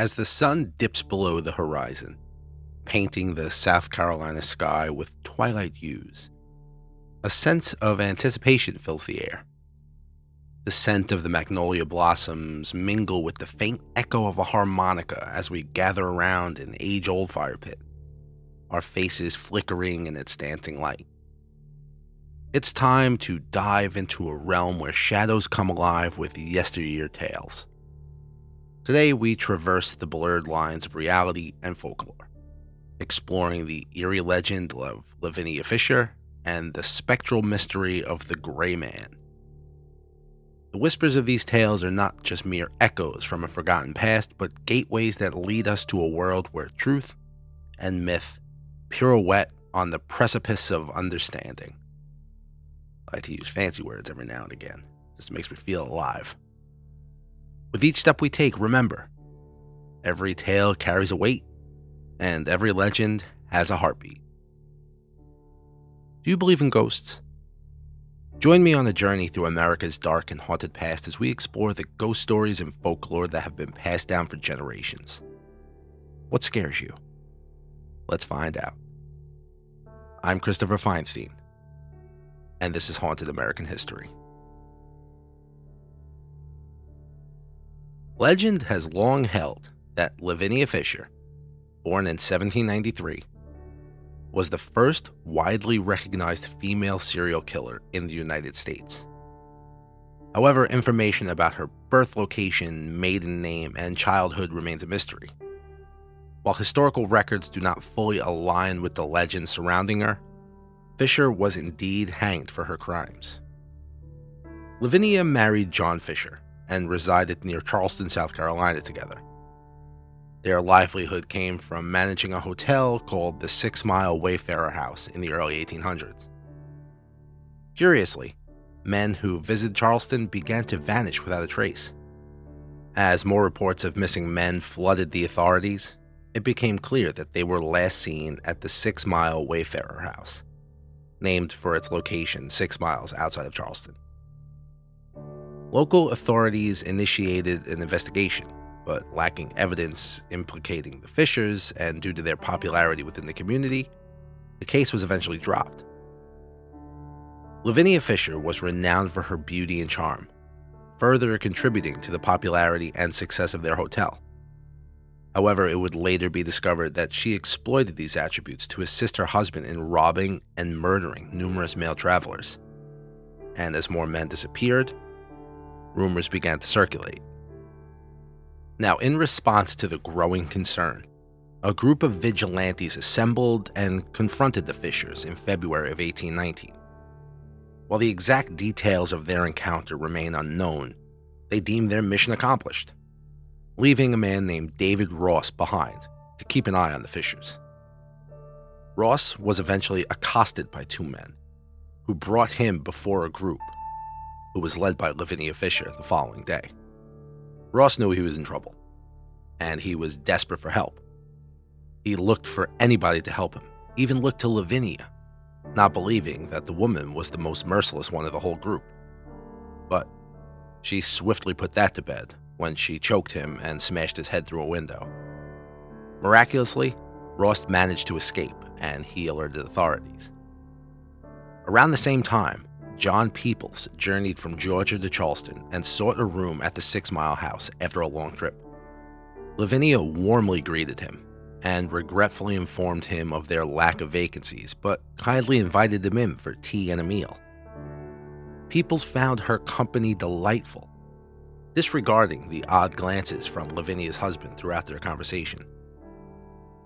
As the sun dips below the horizon, painting the South Carolina sky with twilight hues, a sense of anticipation fills the air. The scent of the magnolia blossoms mingle with the faint echo of a harmonica as we gather around an age old fire pit, our faces flickering in its dancing light. It's time to dive into a realm where shadows come alive with yesteryear tales. Today, we traverse the blurred lines of reality and folklore, exploring the eerie legend of Lavinia Fisher and the spectral mystery of the Gray Man. The whispers of these tales are not just mere echoes from a forgotten past, but gateways that lead us to a world where truth and myth pirouette on the precipice of understanding. I like to use fancy words every now and again, just makes me feel alive. With each step we take, remember every tale carries a weight, and every legend has a heartbeat. Do you believe in ghosts? Join me on a journey through America's dark and haunted past as we explore the ghost stories and folklore that have been passed down for generations. What scares you? Let's find out. I'm Christopher Feinstein, and this is Haunted American History. Legend has long held that Lavinia Fisher, born in 1793, was the first widely recognized female serial killer in the United States. However, information about her birth location, maiden name, and childhood remains a mystery. While historical records do not fully align with the legend surrounding her, Fisher was indeed hanged for her crimes. Lavinia married John Fisher, and resided near Charleston, South Carolina together. Their livelihood came from managing a hotel called the Six Mile Wayfarer House in the early 1800s. Curiously, men who visited Charleston began to vanish without a trace. As more reports of missing men flooded the authorities, it became clear that they were last seen at the Six Mile Wayfarer House, named for its location six miles outside of Charleston. Local authorities initiated an investigation, but lacking evidence implicating the Fishers and due to their popularity within the community, the case was eventually dropped. Lavinia Fisher was renowned for her beauty and charm, further contributing to the popularity and success of their hotel. However, it would later be discovered that she exploited these attributes to assist her husband in robbing and murdering numerous male travelers. And as more men disappeared, rumors began to circulate. Now, in response to the growing concern, a group of vigilantes assembled and confronted the Fishers in February of 1819. While the exact details of their encounter remain unknown, they deemed their mission accomplished, leaving a man named David Ross behind to keep an eye on the Fishers. Ross was eventually accosted by two men who brought him before a group who was led by Lavinia Fisher the following day. Ross knew he was in trouble, and he was desperate for help. He looked for anybody to help him, even looked to Lavinia, not believing that the woman was the most merciless one of the whole group. But she swiftly put that to bed when she choked him and smashed his head through a window. Miraculously, Ross managed to escape and he alerted authorities. Around the same time, John Peoples journeyed from Georgia to Charleston and sought a room at the Six Mile House after a long trip. Lavinia warmly greeted him and regretfully informed him of their lack of vacancies, but kindly invited him in for tea and a meal. Peoples found her company delightful, disregarding the odd glances from Lavinia's husband throughout their conversation.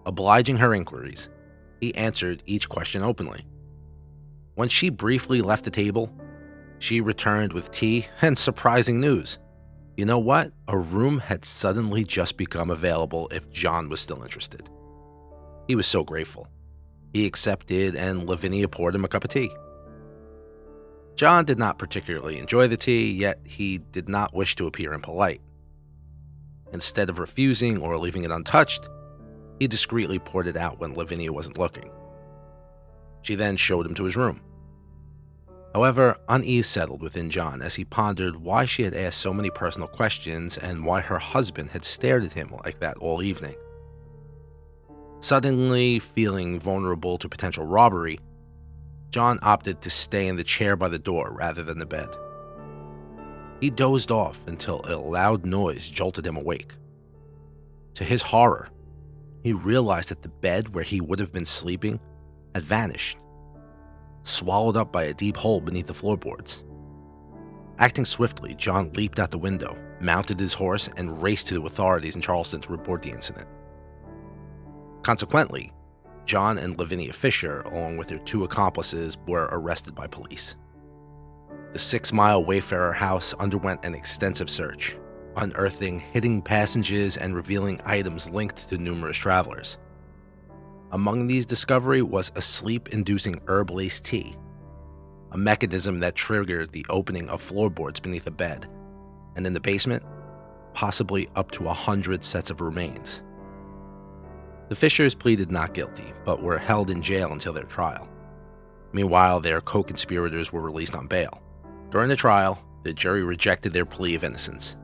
Obliging her inquiries, he answered each question openly. When she briefly left the table, she returned with tea and surprising news. You know what? A room had suddenly just become available if John was still interested. He was so grateful. He accepted, and Lavinia poured him a cup of tea. John did not particularly enjoy the tea, yet he did not wish to appear impolite. Instead of refusing or leaving it untouched, he discreetly poured it out when Lavinia wasn't looking. She then showed him to his room. However, unease settled within John as he pondered why she had asked so many personal questions and why her husband had stared at him like that all evening. Suddenly feeling vulnerable to potential robbery, John opted to stay in the chair by the door rather than the bed. He dozed off until a loud noise jolted him awake. To his horror, he realized that the bed where he would have been sleeping had vanished, swallowed up by a deep hole beneath the floorboards. Acting swiftly, John leaped out the window, mounted his horse, and raced to the authorities in Charleston to report the incident. Consequently, John and Lavinia Fisher, along with their two accomplices, were arrested by police. The six mile Wayfarer house underwent an extensive search, unearthing hidden passages and revealing items linked to numerous travelers. Among these discovery was a sleep-inducing herb-laced tea, a mechanism that triggered the opening of floorboards beneath a bed, and in the basement, possibly up to a hundred sets of remains. The Fishers pleaded not guilty, but were held in jail until their trial. Meanwhile, their co-conspirators were released on bail. During the trial, the jury rejected their plea of innocence,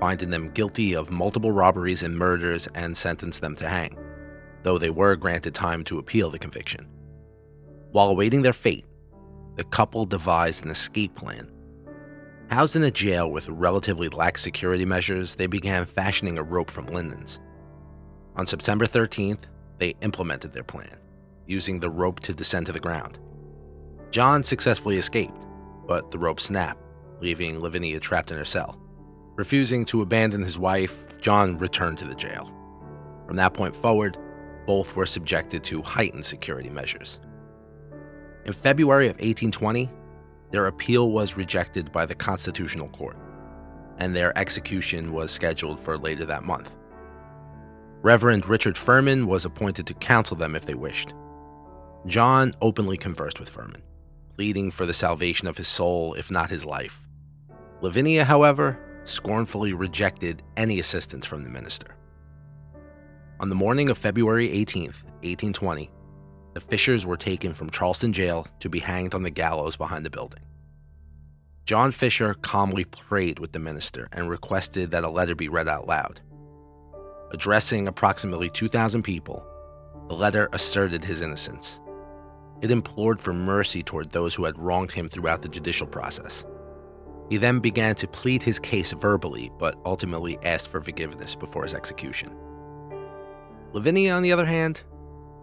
finding them guilty of multiple robberies and murders and sentenced them to hang though they were granted time to appeal the conviction. While awaiting their fate, the couple devised an escape plan. Housed in a jail with relatively lax security measures, they began fashioning a rope from linens. On September 13th, they implemented their plan, using the rope to descend to the ground. John successfully escaped, but the rope snapped, leaving Lavinia trapped in her cell. Refusing to abandon his wife, John returned to the jail. From that point forward, both were subjected to heightened security measures. In February of 1820, their appeal was rejected by the Constitutional Court, and their execution was scheduled for later that month. Reverend Richard Furman was appointed to counsel them if they wished. John openly conversed with Furman, pleading for the salvation of his soul, if not his life. Lavinia, however, scornfully rejected any assistance from the minister. On the morning of February 18, 1820, the Fishers were taken from Charleston jail to be hanged on the gallows behind the building. John Fisher calmly prayed with the minister and requested that a letter be read out loud. Addressing approximately 2,000 people, the letter asserted his innocence. It implored for mercy toward those who had wronged him throughout the judicial process. He then began to plead his case verbally, but ultimately asked for forgiveness before his execution. Lavinia, on the other hand,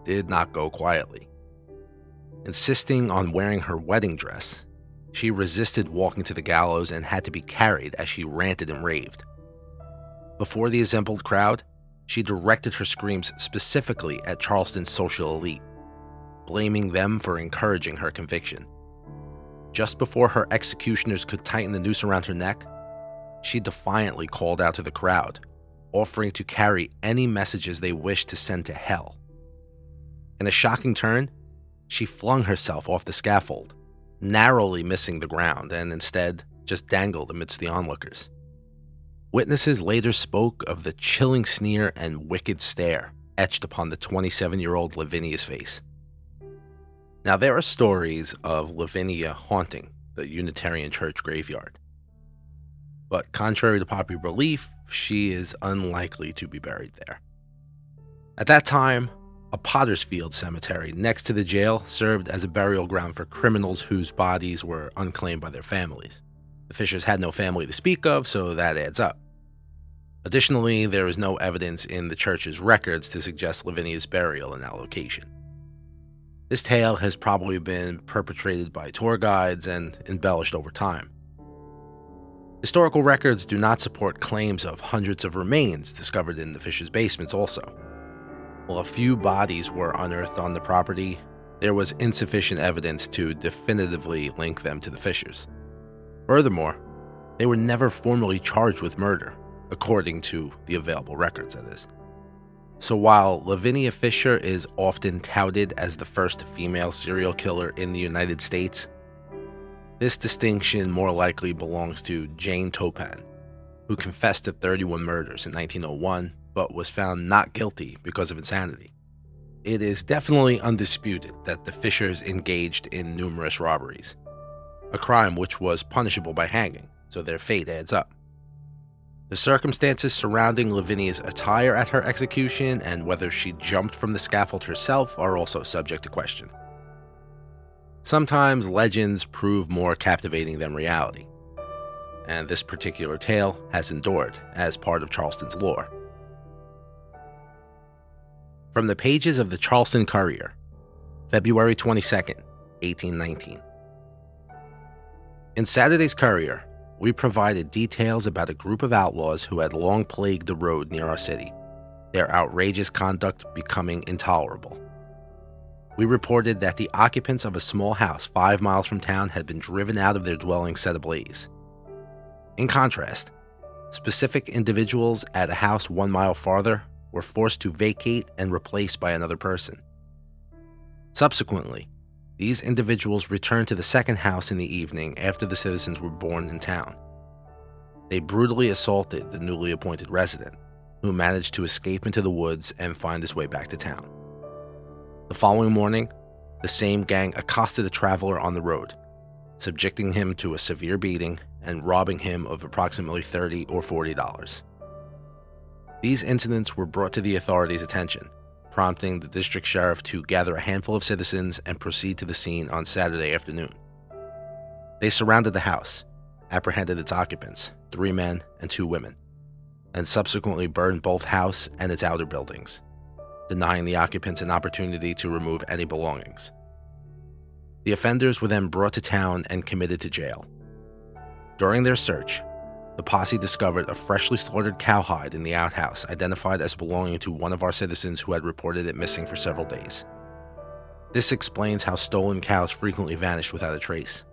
did not go quietly. Insisting on wearing her wedding dress, she resisted walking to the gallows and had to be carried as she ranted and raved. Before the assembled crowd, she directed her screams specifically at Charleston's social elite, blaming them for encouraging her conviction. Just before her executioners could tighten the noose around her neck, she defiantly called out to the crowd offering to carry any messages they wished to send to hell. In a shocking turn, she flung herself off the scaffold, narrowly missing the ground, and instead just dangled amidst the onlookers. Witnesses later spoke of the chilling sneer and wicked stare etched upon the 27 year old Lavinia's face. Now, there are stories of Lavinia haunting the Unitarian Church graveyard. But contrary to popular belief, she is unlikely to be buried there. At that time, a Pottersfield cemetery next to the jail served as a burial ground for criminals whose bodies were unclaimed by their families. The Fishers had no family to speak of, so that adds up. Additionally, there is no evidence in the church's records to suggest Lavinia's burial in that location. This tale has probably been perpetrated by tour guides and embellished over time. Historical records do not support claims of hundreds of remains discovered in the Fishers' basements, also. While a few bodies were unearthed on the property, there was insufficient evidence to definitively link them to the Fishers. Furthermore, they were never formally charged with murder, according to the available records, that is. So while Lavinia Fisher is often touted as the first female serial killer in the United States, this distinction more likely belongs to Jane Toppan, who confessed to 31 murders in 1901 but was found not guilty because of insanity. It is definitely undisputed that the Fishers engaged in numerous robberies. a crime which was punishable by hanging, so their fate adds up. The circumstances surrounding Lavinia's attire at her execution and whether she jumped from the scaffold herself are also subject to question. Sometimes legends prove more captivating than reality, and this particular tale has endured as part of Charleston's lore. From the pages of the Charleston Courier, February 22, 1819. In Saturday's Courier, we provided details about a group of outlaws who had long plagued the road near our city, their outrageous conduct becoming intolerable. We reported that the occupants of a small house five miles from town had been driven out of their dwelling set ablaze. In contrast, specific individuals at a house one mile farther were forced to vacate and replaced by another person. Subsequently, these individuals returned to the second house in the evening after the citizens were born in town. They brutally assaulted the newly appointed resident, who managed to escape into the woods and find his way back to town. The following morning, the same gang accosted a traveler on the road, subjecting him to a severe beating and robbing him of approximately 30 or $40. These incidents were brought to the authorities' attention, prompting the district sheriff to gather a handful of citizens and proceed to the scene on Saturday afternoon. They surrounded the house, apprehended its occupants, three men and two women, and subsequently burned both house and its outer buildings, denying the occupants an opportunity to remove any belongings. The offenders were then brought to town and committed to jail. During their search, the posse discovered a freshly slaughtered cowhide in the outhouse, identified as belonging to one of our citizens who had reported it missing for several days. This explains how stolen cows frequently vanish without a trace.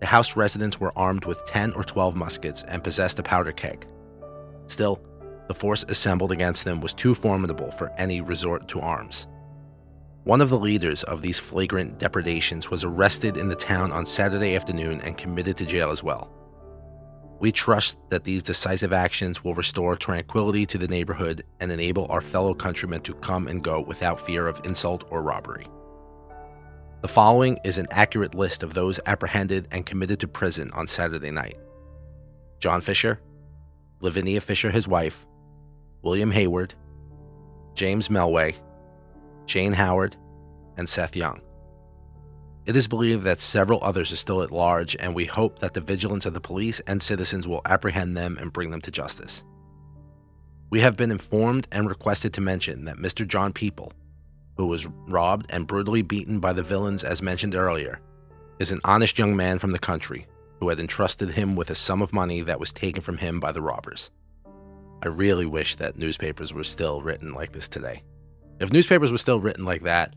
The house residents were armed with 10 or 12 muskets and possessed a powder keg. Still, the force assembled against them was too formidable for any resort to arms. One of the leaders of these flagrant depredations was arrested in the town on Saturday afternoon and committed to jail as well. We trust that these decisive actions will restore tranquility to the neighborhood and enable our fellow countrymen to come and go without fear of insult or robbery. The following is an accurate list of those apprehended and committed to prison on Saturday night John Fisher, Lavinia Fisher, his wife, William Hayward, James Melway, Jane Howard, and Seth Young. It is believed that several others are still at large, and we hope that the vigilance of the police and citizens will apprehend them and bring them to justice. We have been informed and requested to mention that Mr. John People, who was robbed and brutally beaten by the villains as mentioned earlier, is an honest young man from the country who had entrusted him with a sum of money that was taken from him by the robbers. I really wish that newspapers were still written like this today. If newspapers were still written like that,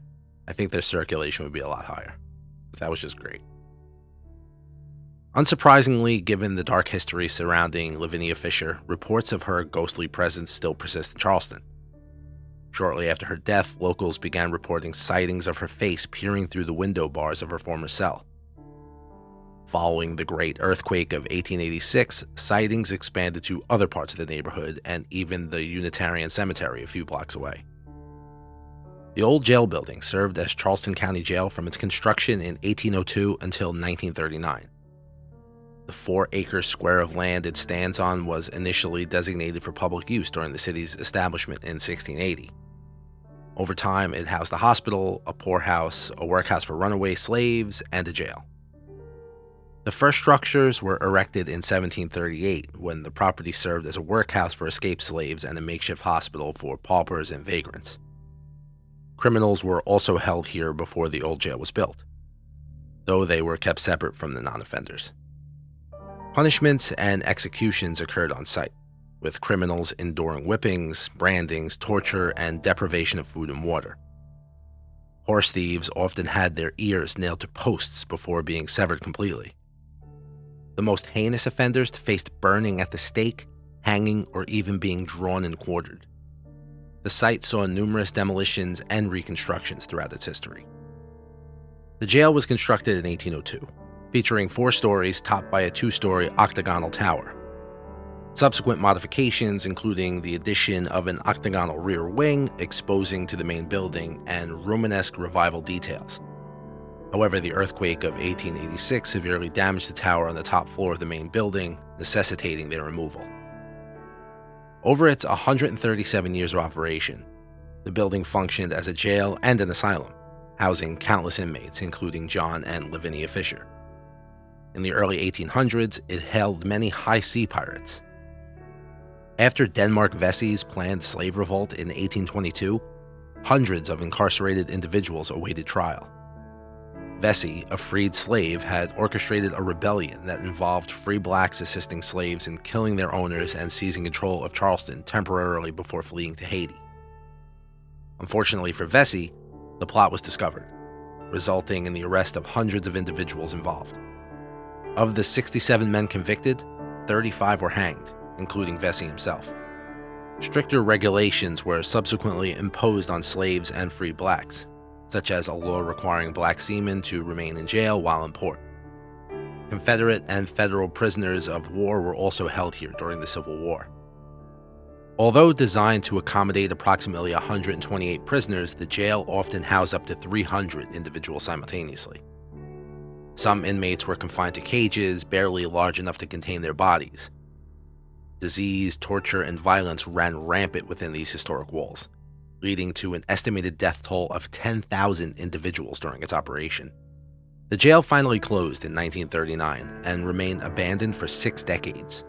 I think their circulation would be a lot higher. That was just great. Unsurprisingly, given the dark history surrounding Lavinia Fisher, reports of her ghostly presence still persist in Charleston. Shortly after her death, locals began reporting sightings of her face peering through the window bars of her former cell. Following the Great Earthquake of 1886, sightings expanded to other parts of the neighborhood and even the Unitarian Cemetery a few blocks away. The old jail building served as Charleston County Jail from its construction in 1802 until 1939. The four acre square of land it stands on was initially designated for public use during the city's establishment in 1680. Over time, it housed a hospital, a poorhouse, a workhouse for runaway slaves, and a jail. The first structures were erected in 1738 when the property served as a workhouse for escaped slaves and a makeshift hospital for paupers and vagrants. Criminals were also held here before the old jail was built, though they were kept separate from the non offenders. Punishments and executions occurred on site, with criminals enduring whippings, brandings, torture, and deprivation of food and water. Horse thieves often had their ears nailed to posts before being severed completely. The most heinous offenders faced burning at the stake, hanging, or even being drawn and quartered. The site saw numerous demolitions and reconstructions throughout its history. The jail was constructed in 1802, featuring four stories topped by a two story octagonal tower. Subsequent modifications, including the addition of an octagonal rear wing exposing to the main building and Romanesque revival details. However, the earthquake of 1886 severely damaged the tower on the top floor of the main building, necessitating their removal. Over its 137 years of operation, the building functioned as a jail and an asylum, housing countless inmates, including John and Lavinia Fisher. In the early 1800s, it held many high sea pirates. After Denmark Vesey's planned slave revolt in 1822, hundreds of incarcerated individuals awaited trial. Vesey, a freed slave, had orchestrated a rebellion that involved free blacks assisting slaves in killing their owners and seizing control of Charleston temporarily before fleeing to Haiti. Unfortunately for Vesey, the plot was discovered, resulting in the arrest of hundreds of individuals involved. Of the 67 men convicted, 35 were hanged, including Vesey himself. Stricter regulations were subsequently imposed on slaves and free blacks, such as a law requiring black seamen to remain in jail while in port. Confederate and federal prisoners of war were also held here during the Civil War. Although designed to accommodate approximately 128 prisoners, the jail often housed up to 300 individuals simultaneously. Some inmates were confined to cages barely large enough to contain their bodies. Disease, torture, and violence ran rampant within these historic walls leading to an estimated death toll of 10,000 individuals during its operation. The jail finally closed in 1939 and remained abandoned for six decades.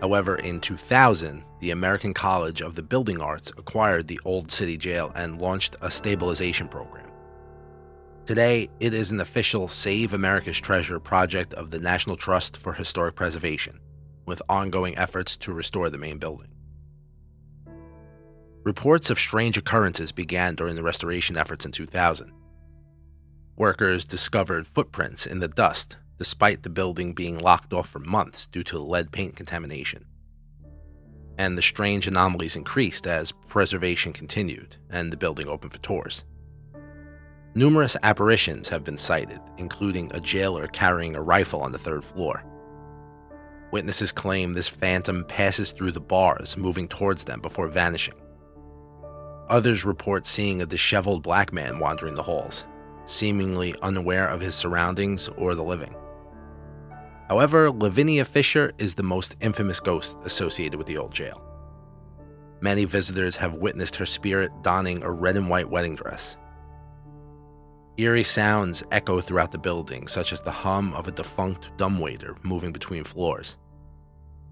However, in 2000, the American College of the Building Arts acquired the Old City Jail and launched a stabilization program. Today, it is an official Save America's Treasure project of the National Trust for Historic Preservation, with ongoing efforts to restore the main building. Reports of strange occurrences began during the restoration efforts in 2000. Workers discovered footprints in the dust despite the building being locked off for months due to lead paint contamination. And the strange anomalies increased as preservation continued and the building opened for tours. Numerous apparitions have been cited, including a jailer carrying a rifle on the third floor. Witnesses claim this phantom passes through the bars, moving towards them before vanishing. Others report seeing a disheveled black man wandering the halls, seemingly unaware of his surroundings or the living. However, Lavinia Fisher is the most infamous ghost associated with the old jail. Many visitors have witnessed her spirit donning a red and white wedding dress. Eerie sounds echo throughout the building, such as the hum of a defunct dumbwaiter moving between floors.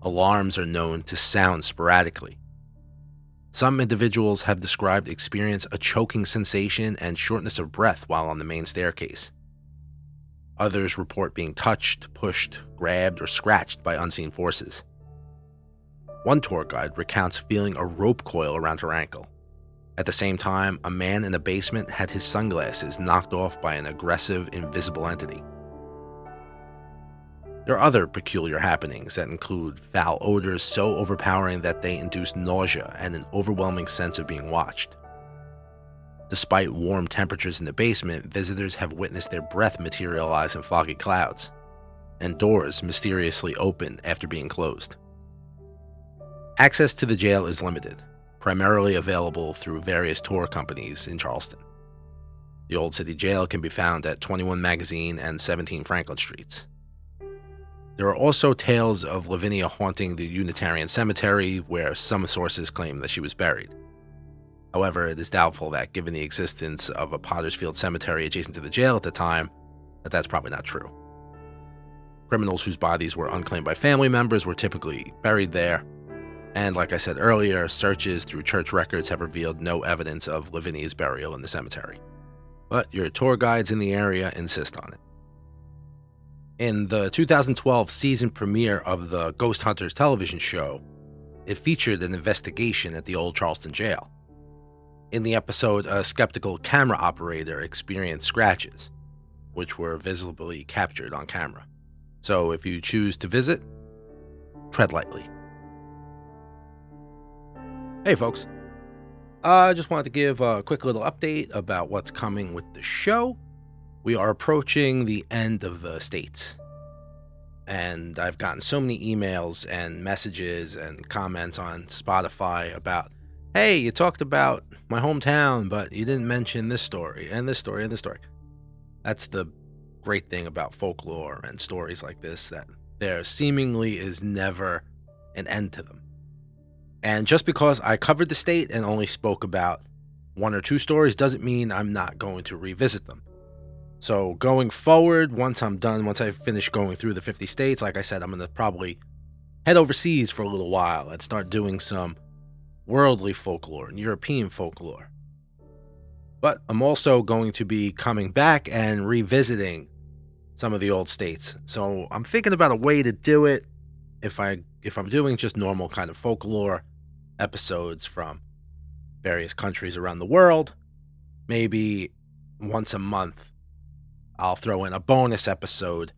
Alarms are known to sound sporadically, some individuals have described experience a choking sensation and shortness of breath while on the main staircase. Others report being touched, pushed, grabbed, or scratched by unseen forces. One tour guide recounts feeling a rope coil around her ankle. At the same time, a man in the basement had his sunglasses knocked off by an aggressive, invisible entity. There are other peculiar happenings that include foul odors so overpowering that they induce nausea and an overwhelming sense of being watched. Despite warm temperatures in the basement, visitors have witnessed their breath materialize in foggy clouds, and doors mysteriously open after being closed. Access to the jail is limited, primarily available through various tour companies in Charleston. The Old City Jail can be found at 21 Magazine and 17 Franklin Streets. There are also tales of Lavinia haunting the Unitarian Cemetery, where some sources claim that she was buried. However, it is doubtful that, given the existence of a Pottersfield cemetery adjacent to the jail at the time, that that's probably not true. Criminals whose bodies were unclaimed by family members were typically buried there, and like I said earlier, searches through church records have revealed no evidence of Lavinia's burial in the cemetery. But your tour guides in the area insist on it. In the 2012 season premiere of the Ghost Hunters television show, it featured an investigation at the old Charleston jail. In the episode, a skeptical camera operator experienced scratches, which were visibly captured on camera. So if you choose to visit, tread lightly. Hey, folks. I uh, just wanted to give a quick little update about what's coming with the show we are approaching the end of the states. And I've gotten so many emails and messages and comments on Spotify about, hey, you talked about my hometown, but you didn't mention this story and this story and this story. That's the great thing about folklore and stories like this that there seemingly is never an end to them. And just because I covered the state and only spoke about one or two stories doesn't mean I'm not going to revisit them. So, going forward, once I'm done, once I finish going through the 50 states, like I said, I'm going to probably head overseas for a little while and start doing some worldly folklore and European folklore. But I'm also going to be coming back and revisiting some of the old states. So I'm thinking about a way to do it if I if I'm doing just normal kind of folklore episodes from various countries around the world, maybe once a month I'll throw in a bonus episode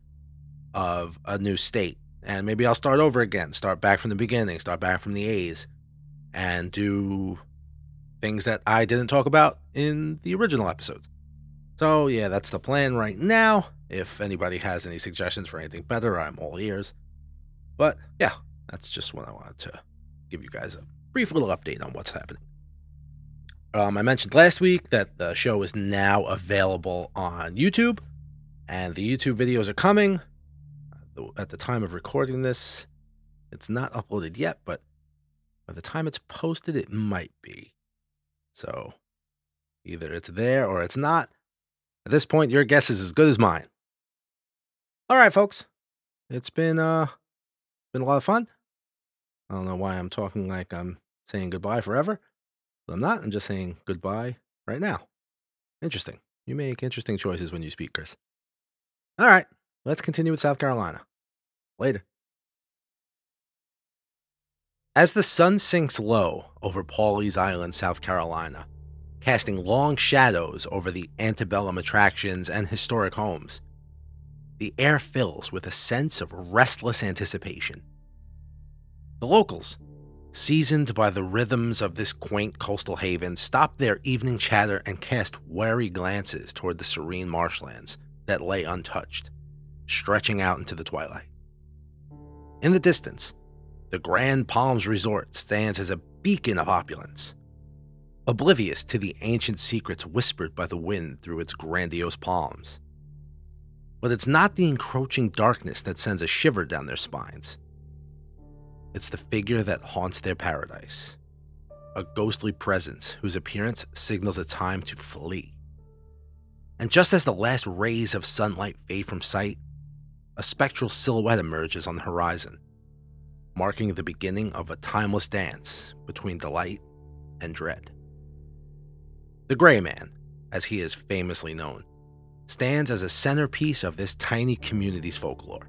of a new state. And maybe I'll start over again, start back from the beginning, start back from the A's, and do things that I didn't talk about in the original episodes. So, yeah, that's the plan right now. If anybody has any suggestions for anything better, I'm all ears. But yeah, that's just what I wanted to give you guys a brief little update on what's happening. Um, I mentioned last week that the show is now available on YouTube, and the YouTube videos are coming. At the time of recording this, it's not uploaded yet, but by the time it's posted, it might be. So either it's there or it's not. At this point, your guess is as good as mine. All right, folks. It's been uh been a lot of fun. I don't know why I'm talking like I'm saying goodbye forever, but I'm not. I'm just saying goodbye right now. Interesting. You make interesting choices when you speak, Chris. All right, let's continue with South Carolina. Later. As the sun sinks low over Pawleys Island, South Carolina, casting long shadows over the antebellum attractions and historic homes, the air fills with a sense of restless anticipation. The locals, seasoned by the rhythms of this quaint coastal haven, stop their evening chatter and cast wary glances toward the serene marshlands that lay untouched, stretching out into the twilight. In the distance, the Grand Palms Resort stands as a beacon of opulence, oblivious to the ancient secrets whispered by the wind through its grandiose palms. But it's not the encroaching darkness that sends a shiver down their spines. It's the figure that haunts their paradise, a ghostly presence whose appearance signals a time to flee. And just as the last rays of sunlight fade from sight, a spectral silhouette emerges on the horizon, marking the beginning of a timeless dance between delight and dread. The Gray Man, as he is famously known, stands as a centerpiece of this tiny community's folklore.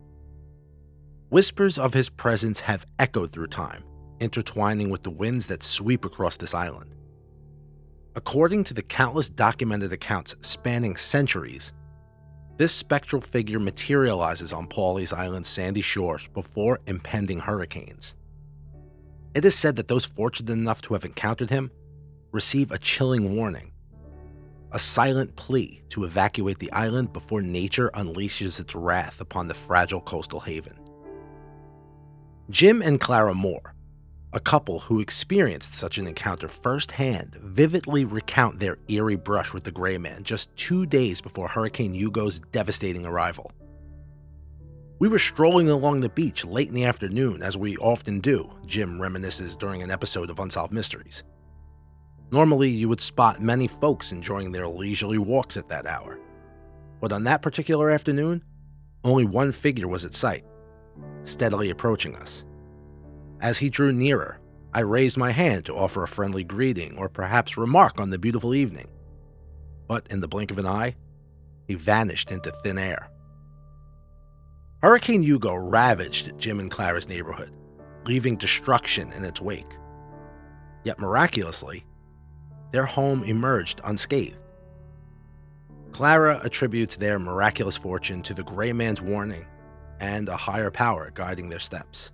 Whispers of his presence have echoed through time, intertwining with the winds that sweep across this island. According to the countless documented accounts spanning centuries, this spectral figure materializes on Pawleys Island's sandy shores before impending hurricanes. It is said that those fortunate enough to have encountered him receive a chilling warning a silent plea to evacuate the island before nature unleashes its wrath upon the fragile coastal haven. Jim and Clara Moore, a couple who experienced such an encounter firsthand, vividly recount their eerie brush with the Gray Man just two days before Hurricane Hugo's devastating arrival. We were strolling along the beach late in the afternoon, as we often do, Jim reminisces during an episode of Unsolved Mysteries. Normally, you would spot many folks enjoying their leisurely walks at that hour. But on that particular afternoon, only one figure was at sight, steadily approaching us. As he drew nearer, I raised my hand to offer a friendly greeting or perhaps remark on the beautiful evening. But in the blink of an eye, he vanished into thin air. Hurricane Hugo ravaged Jim and Clara's neighborhood, leaving destruction in its wake. Yet miraculously, their home emerged unscathed. Clara attributes their miraculous fortune to the Gray Man's warning and a higher power guiding their steps.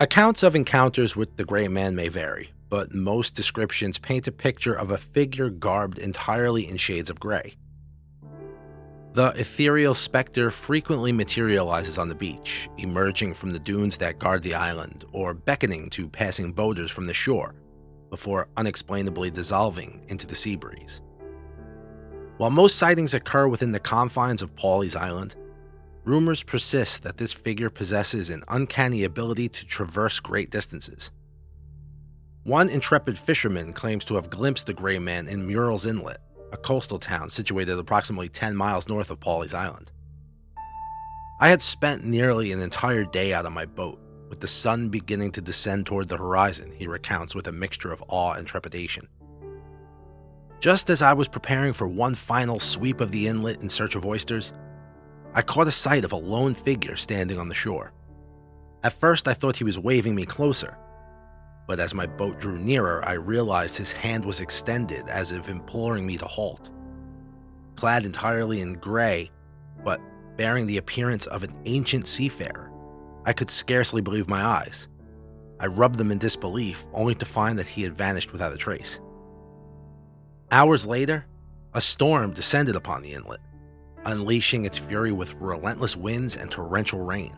Accounts of encounters with the Gray Man may vary, but most descriptions paint a picture of a figure garbed entirely in shades of gray. The ethereal specter frequently materializes on the beach, emerging from the dunes that guard the island, or beckoning to passing boaters from the shore before unexplainably dissolving into the sea breeze. While most sightings occur within the confines of Pawleys Island, rumors persist that this figure possesses an uncanny ability to traverse great distances. One intrepid fisherman claims to have glimpsed the gray man in Murrells Inlet, a coastal town situated approximately 10 miles north of Pawleys Island. I had spent nearly an entire day out on my boat, with the sun beginning to descend toward the horizon, he recounts with a mixture of awe and trepidation. Just as I was preparing for one final sweep of the inlet in search of oysters, I caught a sight of a lone figure standing on the shore. At first, I thought he was waving me closer, but as my boat drew nearer, I realized his hand was extended as if imploring me to halt. Clad entirely in gray, but bearing the appearance of an ancient seafarer, I could scarcely believe my eyes. I rubbed them in disbelief, only to find that he had vanished without a trace. Hours later, a storm descended upon the inlet, unleashing its fury with relentless winds and torrential rain.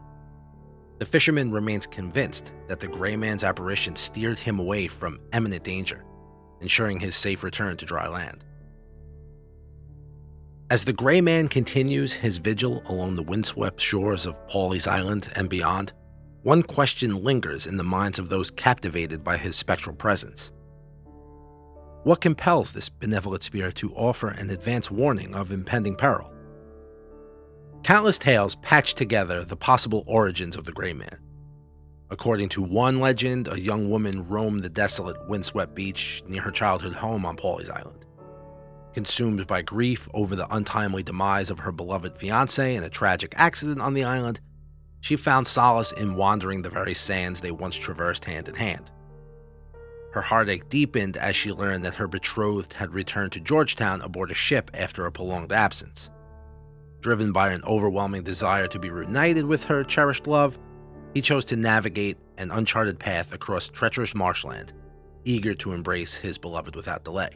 The fisherman remains convinced that the gray man's apparition steered him away from imminent danger, ensuring his safe return to dry land. As the gray man continues his vigil along the windswept shores of Pawleys Island and beyond, one question lingers in the minds of those captivated by his spectral presence. What compels this benevolent spirit to offer an advance warning of impending peril? Countless tales patch together the possible origins of the Gray Man. According to one legend, a young woman roamed the desolate, windswept beach near her childhood home on Pawleys Island. Consumed by grief over the untimely demise of her beloved fiance in a tragic accident on the island, she found solace in wandering the very sands they once traversed hand in hand. Her heartache deepened as she learned that her betrothed had returned to Georgetown aboard a ship after a prolonged absence. Driven by an overwhelming desire to be reunited with her cherished love, he chose to navigate an uncharted path across treacherous marshland, eager to embrace his beloved without delay.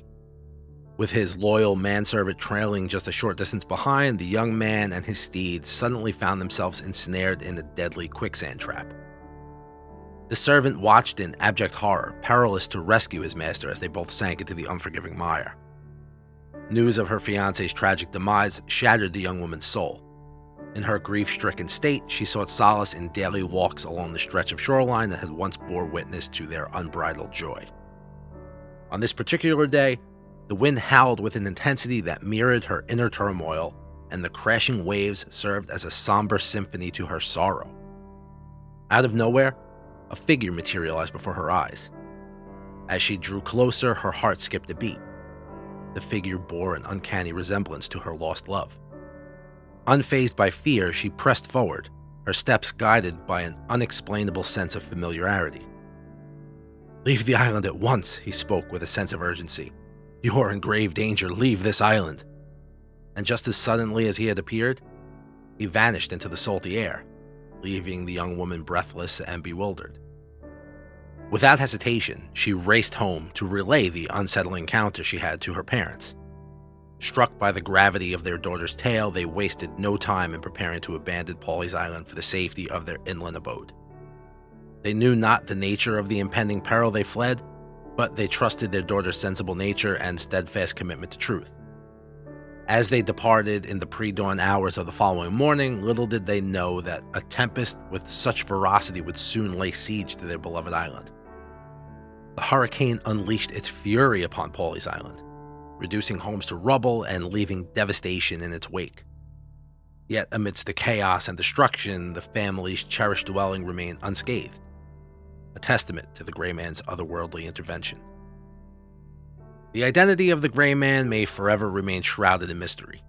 With his loyal manservant trailing just a short distance behind, the young man and his steed suddenly found themselves ensnared in a deadly quicksand trap. The servant watched in abject horror, powerless to rescue his master as they both sank into the unforgiving mire. News of her fiance's tragic demise shattered the young woman's soul. In her grief stricken state, she sought solace in daily walks along the stretch of shoreline that had once bore witness to their unbridled joy. On this particular day, the wind howled with an intensity that mirrored her inner turmoil, and the crashing waves served as a somber symphony to her sorrow. Out of nowhere, a figure materialized before her eyes. As she drew closer, her heart skipped a beat. The figure bore an uncanny resemblance to her lost love. Unfazed by fear, she pressed forward, her steps guided by an unexplainable sense of familiarity. Leave the island at once, he spoke with a sense of urgency. You are in grave danger. Leave this island. And just as suddenly as he had appeared, he vanished into the salty air, leaving the young woman breathless and bewildered. Without hesitation, she raced home to relay the unsettling encounter she had to her parents. Struck by the gravity of their daughter's tale, they wasted no time in preparing to abandon Pawleys Island for the safety of their inland abode. They knew not the nature of the impending peril they fled, but they trusted their daughter's sensible nature and steadfast commitment to truth. As they departed in the pre dawn hours of the following morning, little did they know that a tempest with such ferocity would soon lay siege to their beloved island. The hurricane unleashed its fury upon Pawleys Island, reducing homes to rubble and leaving devastation in its wake. Yet, amidst the chaos and destruction, the family's cherished dwelling remained unscathed, a testament to the Gray Man's otherworldly intervention. The identity of the Gray Man may forever remain shrouded in mystery.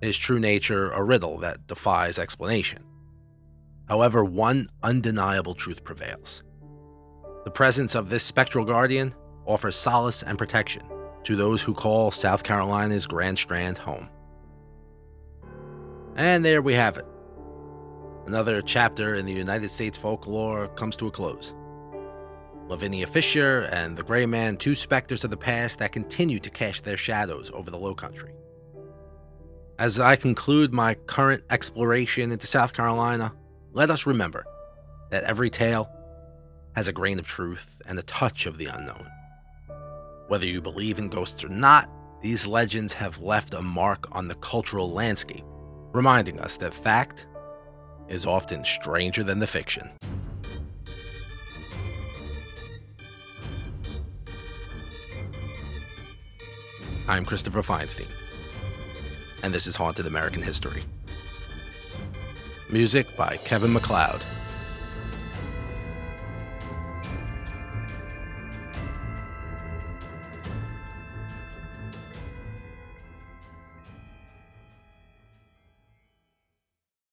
His true nature a riddle that defies explanation. However, one undeniable truth prevails. The presence of this spectral guardian offers solace and protection to those who call South Carolina's Grand Strand home. And there we have it. Another chapter in the United States folklore comes to a close. Lavinia Fisher and the Gray Man, two specters of the past that continue to cast their shadows over the Low Country. As I conclude my current exploration into South Carolina, let us remember that every tale has a grain of truth and a touch of the unknown. Whether you believe in ghosts or not, these legends have left a mark on the cultural landscape, reminding us that fact is often stranger than the fiction. I'm Christopher Feinstein, and this is Haunted American History. Music by Kevin MacLeod.